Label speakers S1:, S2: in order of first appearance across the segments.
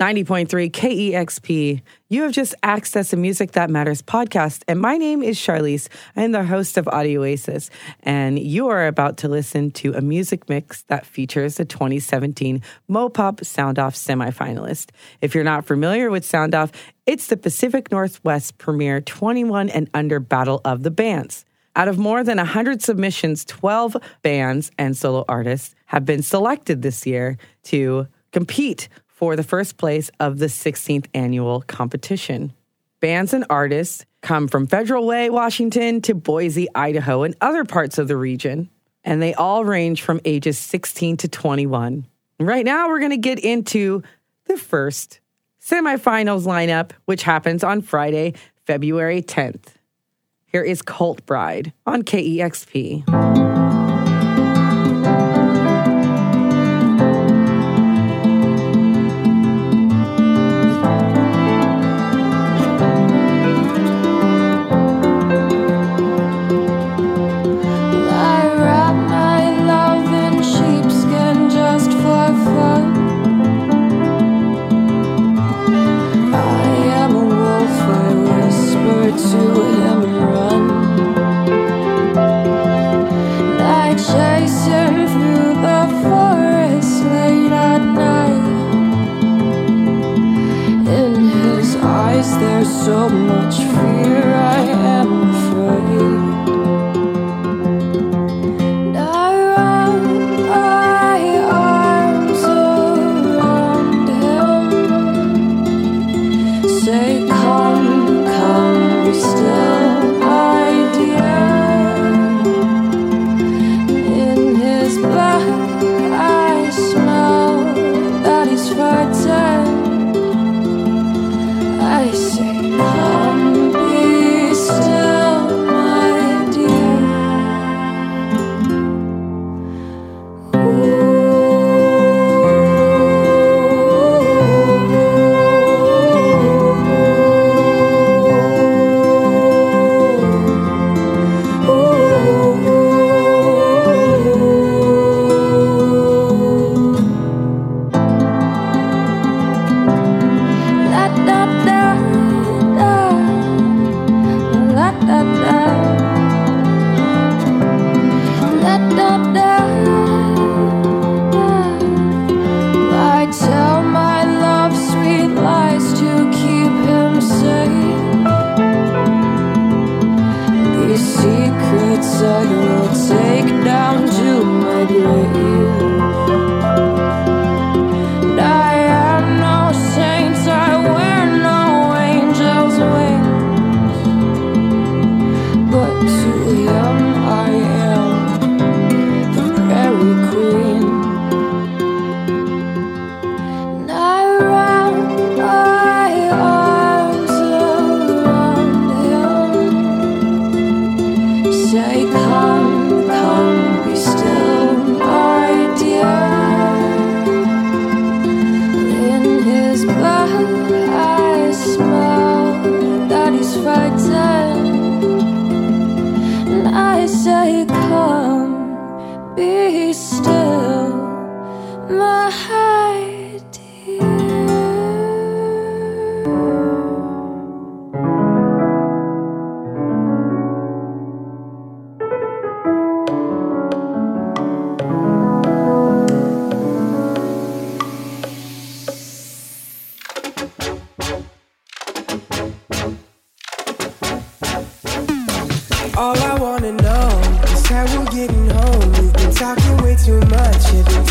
S1: 90.3 KEXP. You have just accessed the Music That Matters podcast, and my name is Sharlese. I am the host of Audio Oasis, and you are about to listen to a music mix that features the 2017 Mopop Sound Off semifinalist. If you're not familiar with Sound Off, it's the Pacific Northwest premier 21 and under battle of the bands. Out of more than 100 submissions, 12 bands and solo artists have been selected this year to compete for the first place of the 16th annual competition. Bands and artists come from Federal Way, Washington to Boise, Idaho, and other parts of the region, and they all range from ages 16 to 21. Right now, we're going to get into the first semifinals lineup, which happens on Friday, February 10th. Here is Cult Bride on KEXP.
S2: so much fear I am.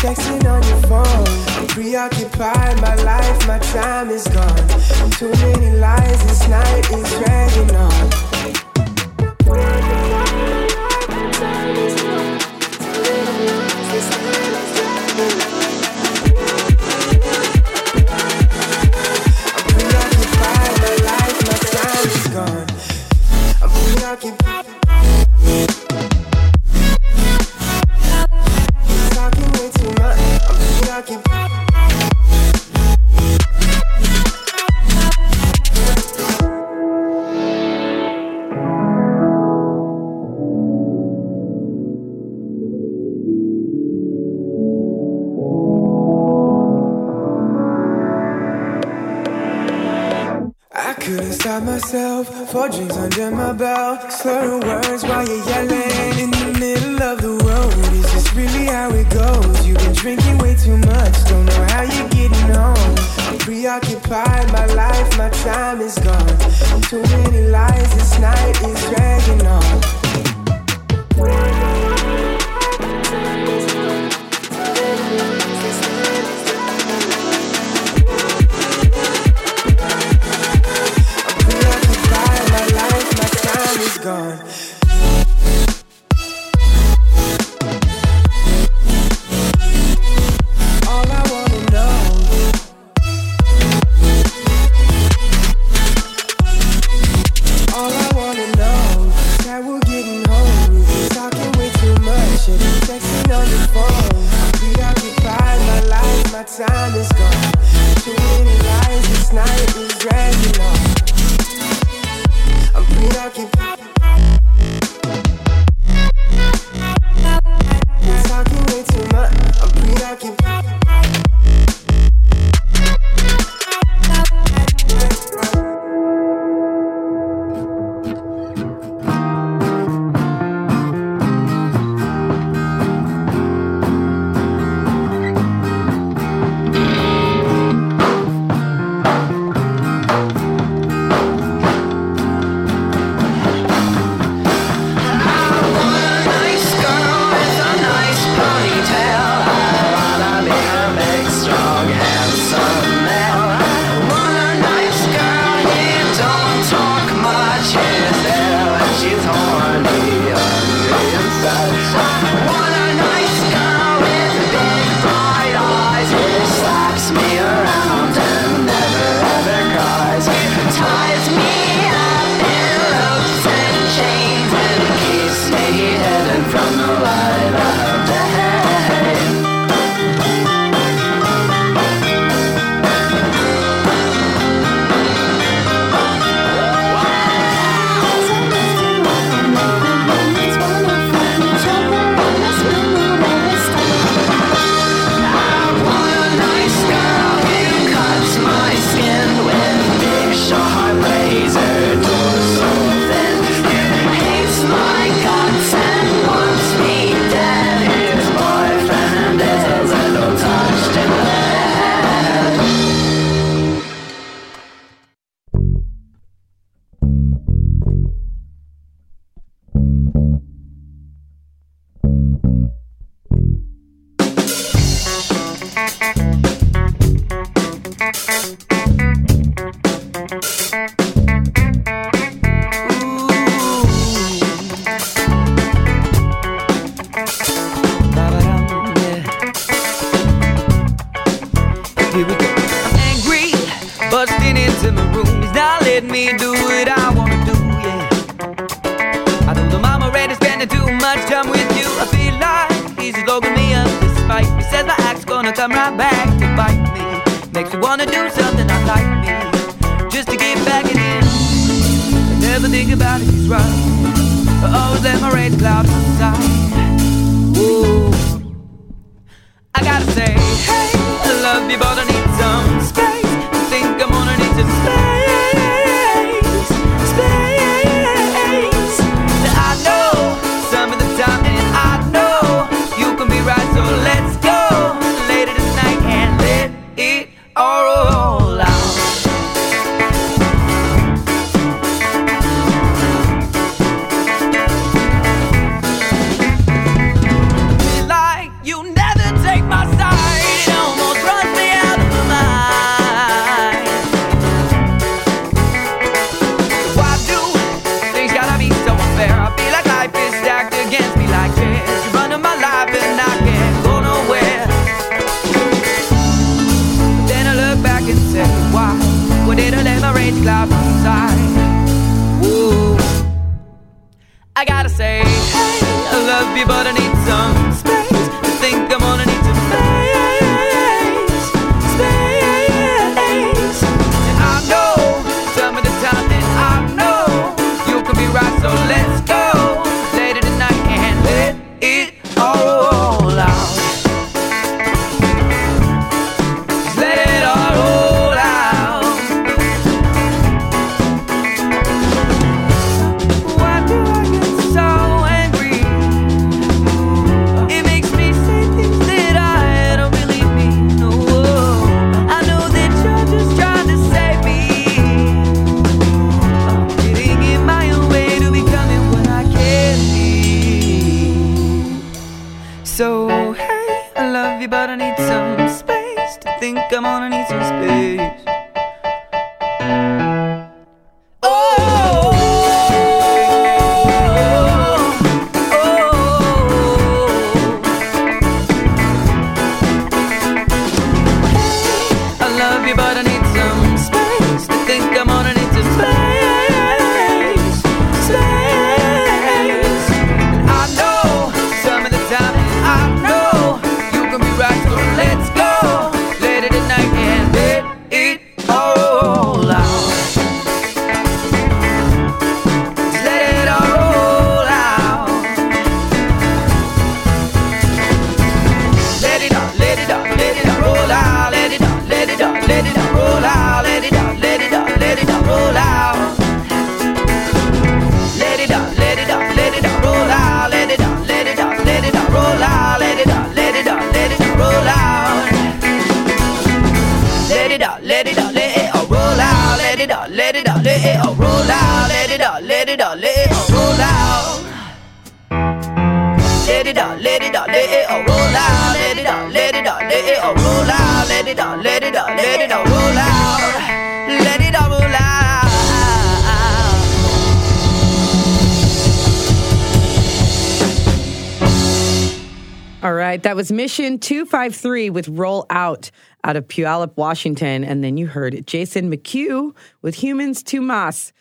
S2: texting on your phone. Preoccupied, my life, my time is gone. Too many lies, this night is dragging on.
S3: Belt. Slurring gone. much time with you, I feel like he's logging me up despite He says my axe gonna come right back to bite me. Makes me wanna do something I like me, just to get back at him. I never think about it, he's right. I always let my red clouds inside. Ooh. I gotta say, hey, I love you, but I need some space. be but
S4: an right, that was Mission 253 with Roll Out out of Puyallup, Washington. And then you heard Jason McCue with Humans to Mas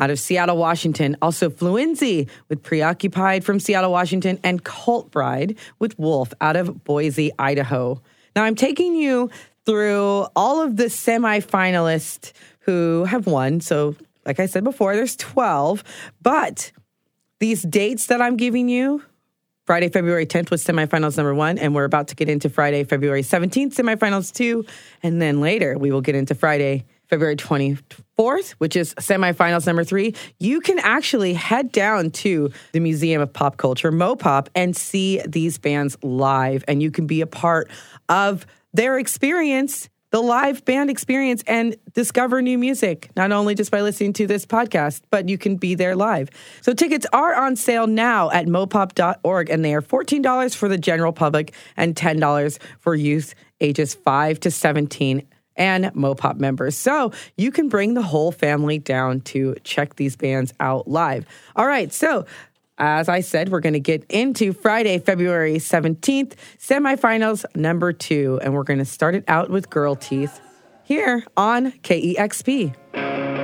S4: out of Seattle, Washington. Also, Fluencie with Preoccupied from Seattle, Washington. And Cult Bride with Wolf out of Boise, Idaho. Now, I'm taking you through all of the semifinalists who have won. So, like I said before, there's 12. But these dates that I'm giving you, Friday, February 10th was semifinals number one, and we're about to get into Friday, February 17th, semifinals two. And then later, we will get into Friday, February 24th, which is semifinals number three. You can actually head down to the Museum of Pop Culture, Mopop, and see these bands live. And you can be a part of their experience the live band experience and discover new music, not only just by listening to this podcast, but you can be there live. So tickets are on sale now at mopop.org and they are $14 for the general public and $10 for youth ages 5 to 17 and Mopop members. So you can bring the whole family down to check these bands out live. All right, so as I said, we're going to get into Friday, February 17th, semifinals number two, and we're going to start it out with Girl Teeth here on KEXP.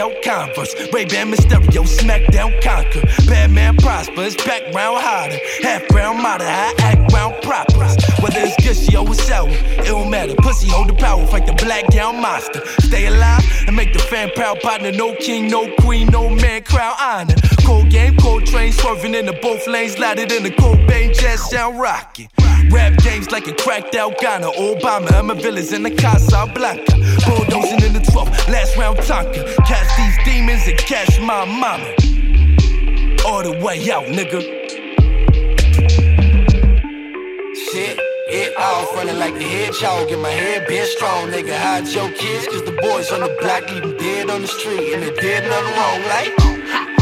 S5: Out converse. Ray Ban Mysterio, smackdown conquer. Bad man prosper, his background harder. Half brown model, I act round proper. Whether it's gushy or it's sour, it don't matter. Pussy hold the power, fight the black gown monster. Stay alive and make the fan proud partner. No king, no queen, no man, crowd honor. Cold game, cold train, swerving in the both lanes, louder than the Cobain jazz sound rocking. Rap games like a cracked out Ghana. Obama, I'm a villains in the Casa Blanca. Bulldozing 12th, last round Tonka. Catch these demons and catch my mama. All the way out, nigga.
S6: Shit, it all funny like a hedgehog. Get my head been strong, nigga. Hide your kids, cause the boys on the block leave dead on the street. And they did nothing wrong, like.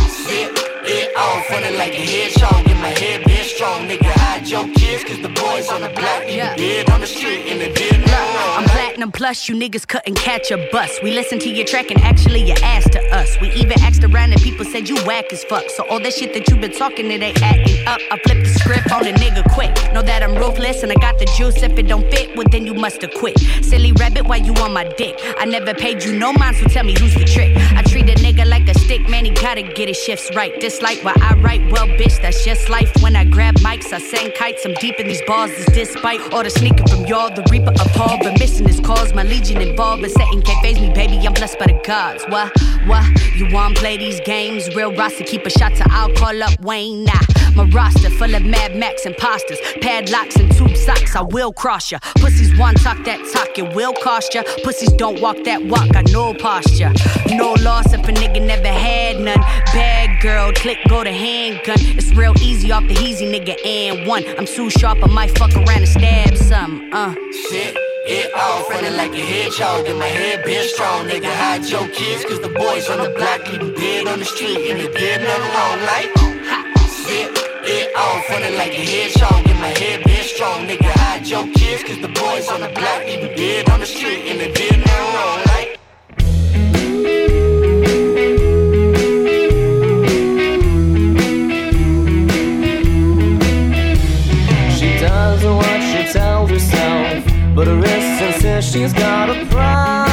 S6: Shit, it all funny like a hedgehog. Get my head been strong, nigga. Hide your kids, cause the boys on the block 'em dead on the street. They did nothing
S7: I'm platinum plus, you niggas couldn't catch a bus. We listened to your track and actually you asked to us. We even asked around and people said you whack as fuck. So all that shit that you been talking, it ain't adding up. I flipped the script on a nigga quick. Know that I'm ruthless and I got the juice. If it don't fit, well then you must have quit. Silly rabbit, why you on my dick? I never paid you no mind, so tell me who's the trick. I treat a nigga like a stick, man, he gotta get his shifts right. Dislike why I write, well, bitch, that's just life. When I grab mics, I sing kites. I'm deep in these bars, is despite all the sneaking from y'all. The reaper of Paul, but missing his cause. My legion involved, but setting can't phase me, baby. I'm blessed by the gods. What, what? You wanna play these games? Real roster, keep a shot to I'll call up Wayne. Nah, my roster full of Mad Max imposters, padlocks and tube socks. I will cross ya. Pussies one talk that talk, it will cost ya. Pussies don't walk that walk, got no posture. No loss if a nigga never had none. Bad girl, click, go to handgun. It's real easy off the easy nigga and one. I'm too sharp, I might fuck around and stab some. Uh.
S6: Shit, it all funny like a hedgehog. Get my head been strong, nigga. Hide your kids, cause the boys on the block 'em dead on the street. And they did nothing wrong, like. It all funny like a hedgehog. Get my head been strong, nigga. Hide your kids, cause the boys on the block 'em dead on the street. And they did nothing wrong, like.
S8: She does what she tells herself, but her wrist says she's got a problem.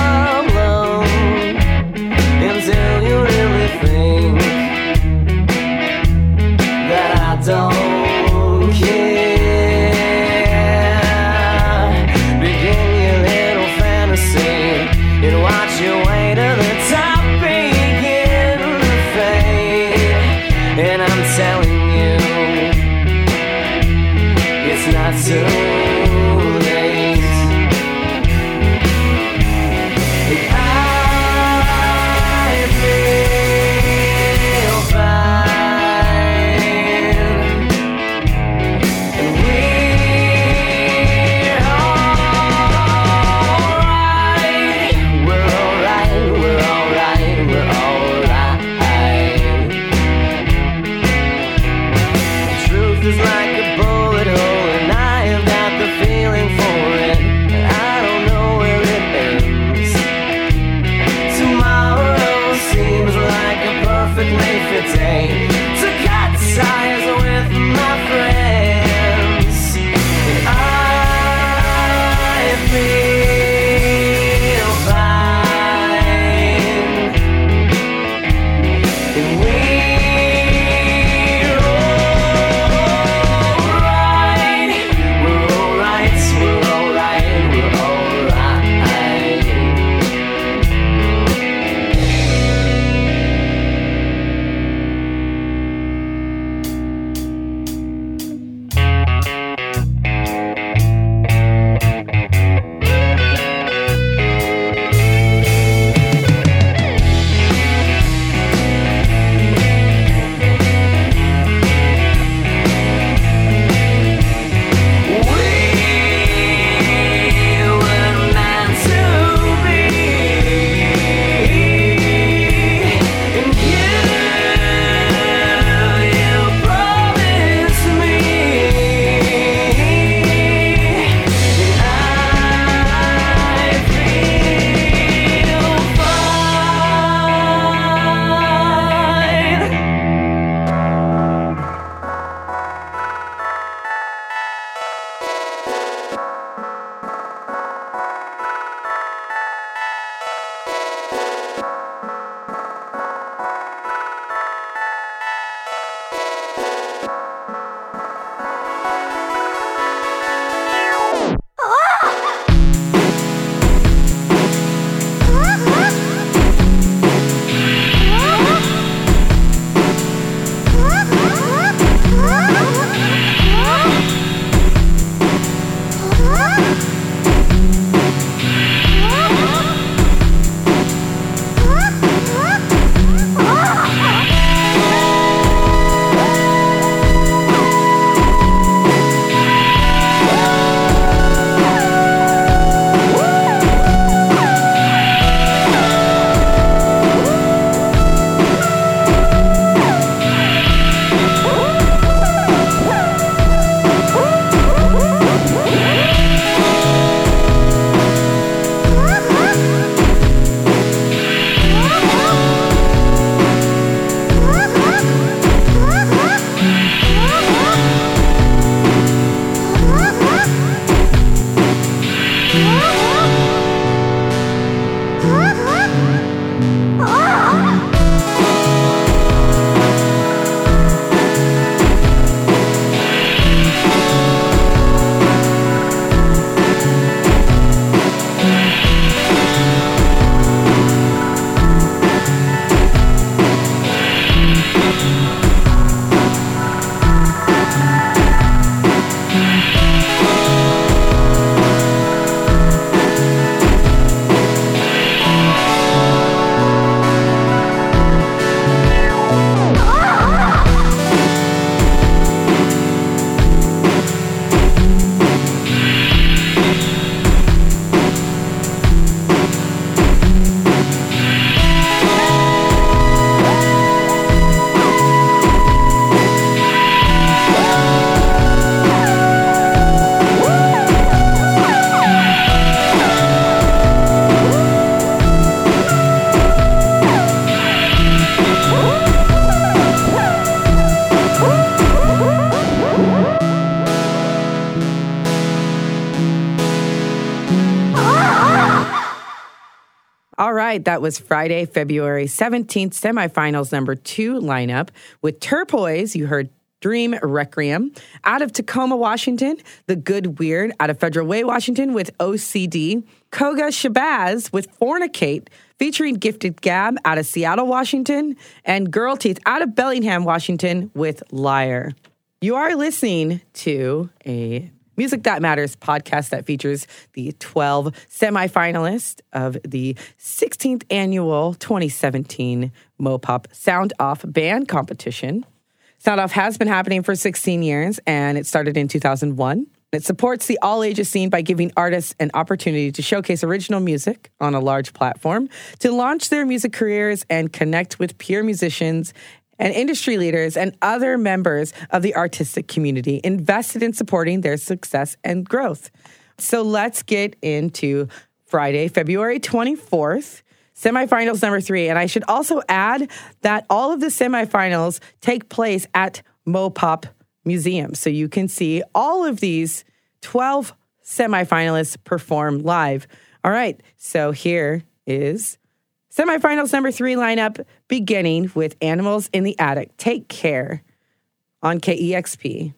S4: Right, that was Friday, February 17th, semifinals number two lineup with Torpoise. You heard Dream Requiem. Out of Tacoma, Washington, The Good Weird. Out of Federal Way, Washington, with OCD. Koga Shabazz with Fornicate, featuring Gifted Gab out of Seattle, Washington. And Girl Teeth out of Bellingham, Washington, with Liar. You are listening to a Music That Matters podcast that features the 12 semifinalists of the 16th annual 2017 Mopop Sound Off Band Competition. Sound Off has been happening for 16 years and it started in 2001. It supports the all ages scene by giving artists an opportunity to showcase original music on a large platform, to launch their music careers and connect with peer musicians and industry leaders and other members of the artistic community invested in supporting their success and growth. So let's get into Friday, February 24th, semifinals number three. And I should also add that all of the semifinals take place at Mopop Museum. So you can see all of these 12 semifinalists perform live. All right, so here is Semifinals number three lineup beginning with Animals in the Attic. Take care on KEXP.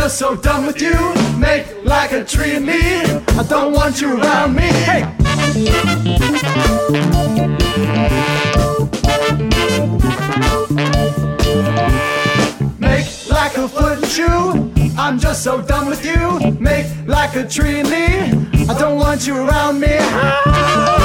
S9: just so done with you. Make like a tree of me. I don't want you around me. Hey. Make like a foot and shoe. I'm just so done with you. Make like a tree and me. I don't want you around me. Ah!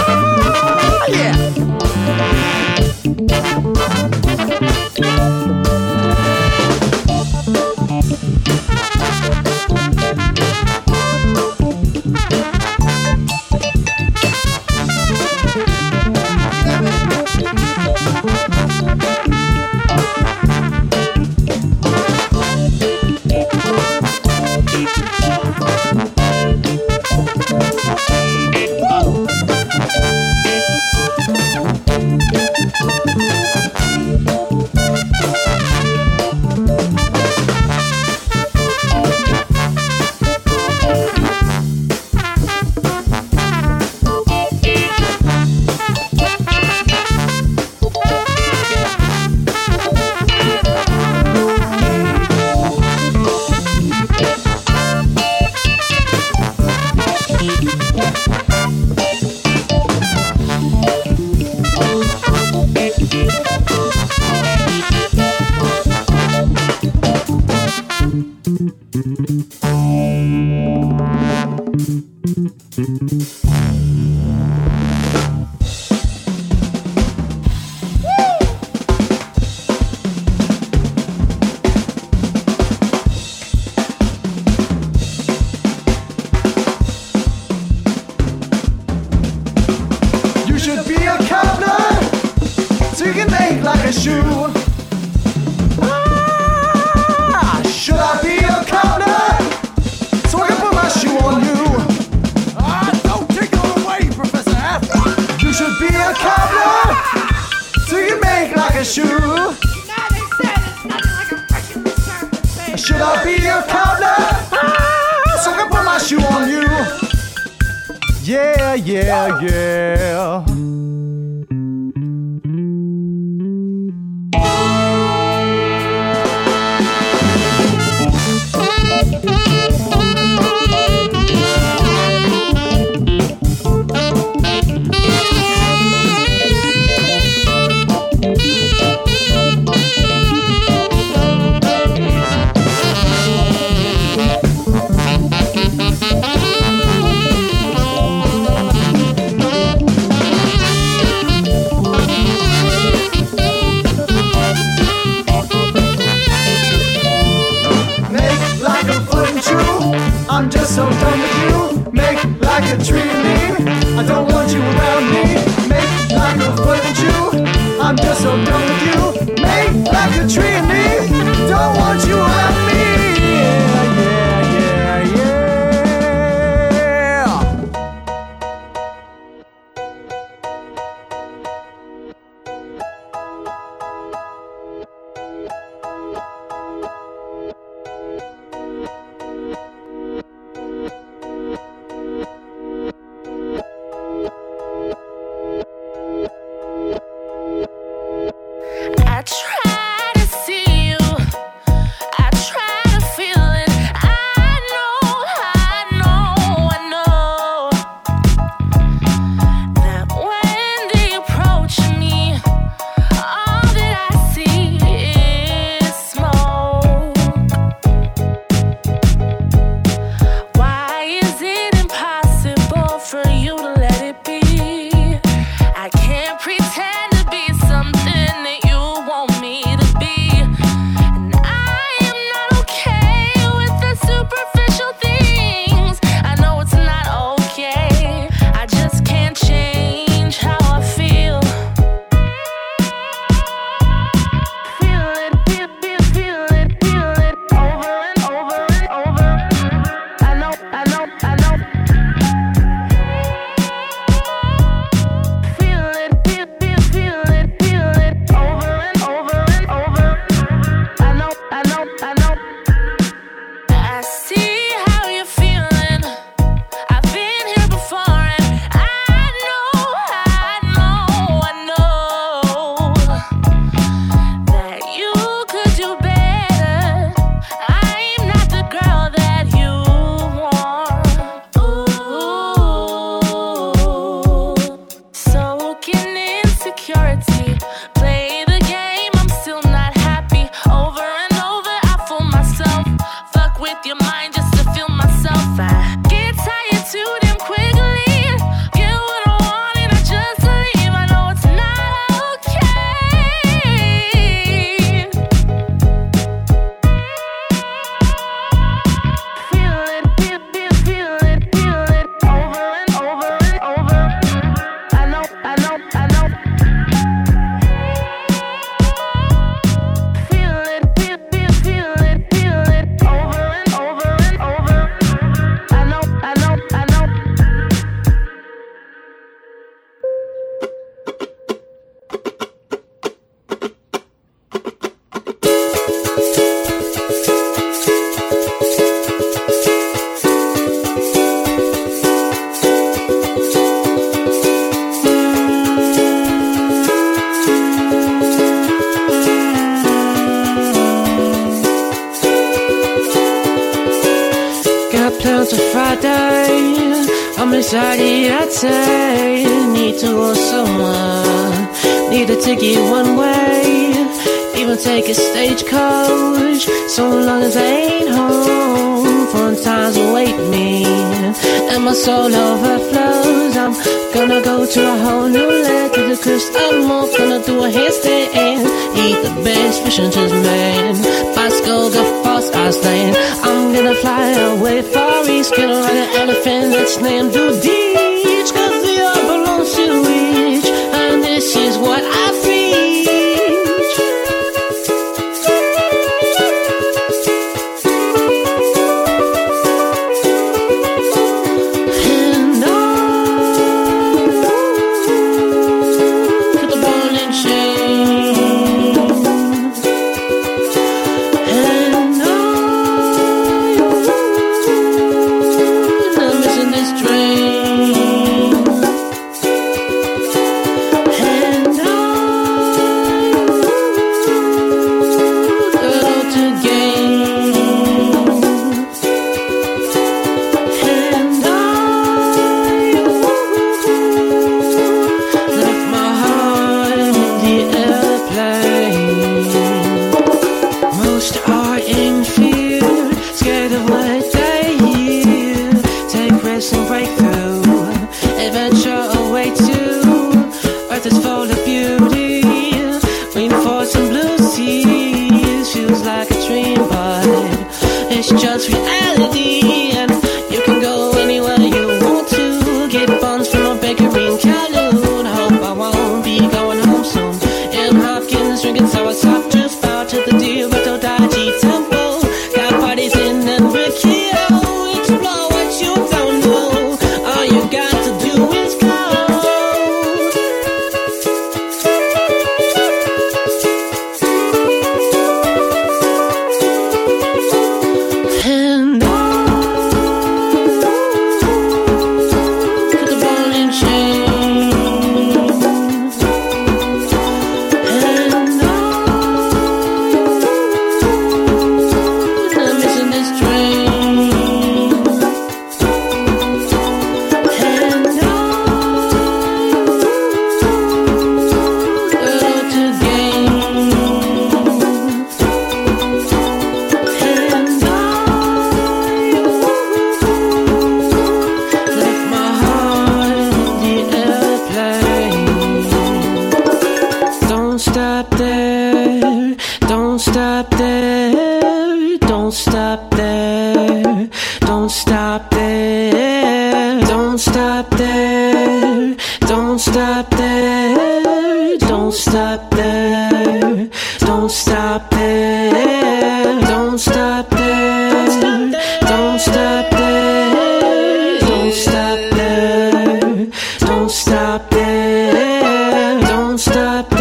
S9: don't
S10: stop.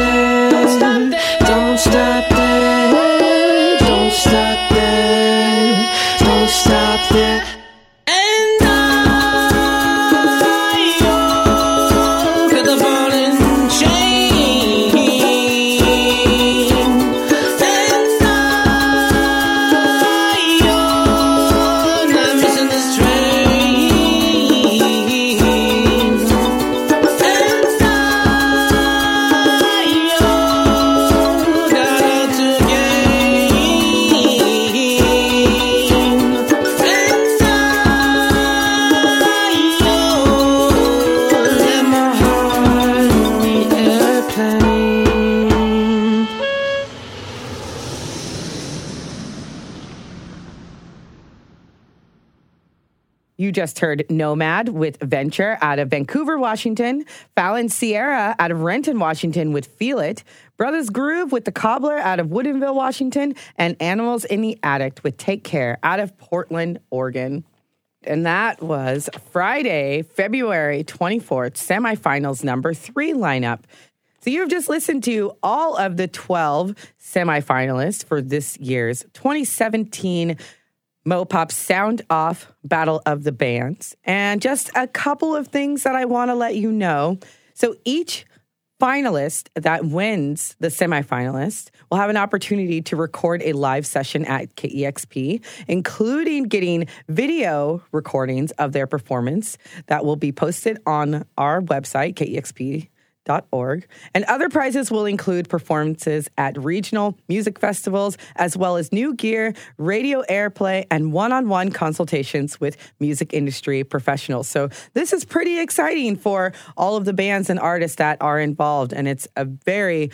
S4: just heard Nomad with Venture out of Vancouver, Washington. Falon Sierra out of Renton, Washington with Feel It. Brotha's Groove with The Cobbler out of Woodinville, Washington. And Animals in the Attic with Take Care out of Portland, Oregon. And that was Friday, February 24th, semifinals number three lineup. So you have just listened to all of the 12 semifinalists for this year's 2017 Mopop Sound Off Battle of the Bands. And just a couple of things that I want to let you know. So each finalist that wins the semifinalist will have an opportunity to record a live session at KEXP, including getting video recordings of their performance that will be posted on our website, KEXP org. And other prizes will include performances at regional music festivals, as well as new gear, radio airplay, and one on one consultations with music industry professionals. So, this is pretty exciting for all of the bands and artists that are involved. And it's a very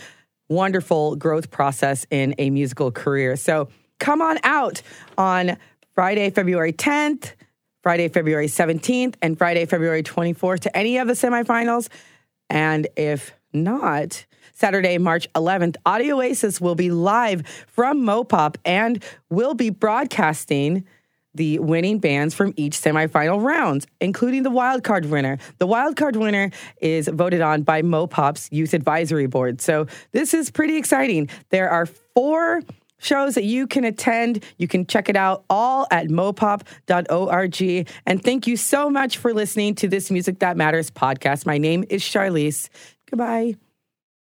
S4: wonderful growth process in a musical career. So, come on out on Friday, February 10th. Friday, February 17th, and Friday, February 24th to any of the semifinals. And if not, Saturday, March 11th, Audio Oasis will be live from Mopop and will be broadcasting the winning bands from each semifinal rounds, including the wildcard winner. The wildcard winner is voted on by Mopop's Youth Advisory Board. So this is pretty exciting. There are four shows that you can attend. You can check it out all at mopop.org. And thank you so much for listening to this Music That Matters podcast. My name is Sharlese. Goodbye.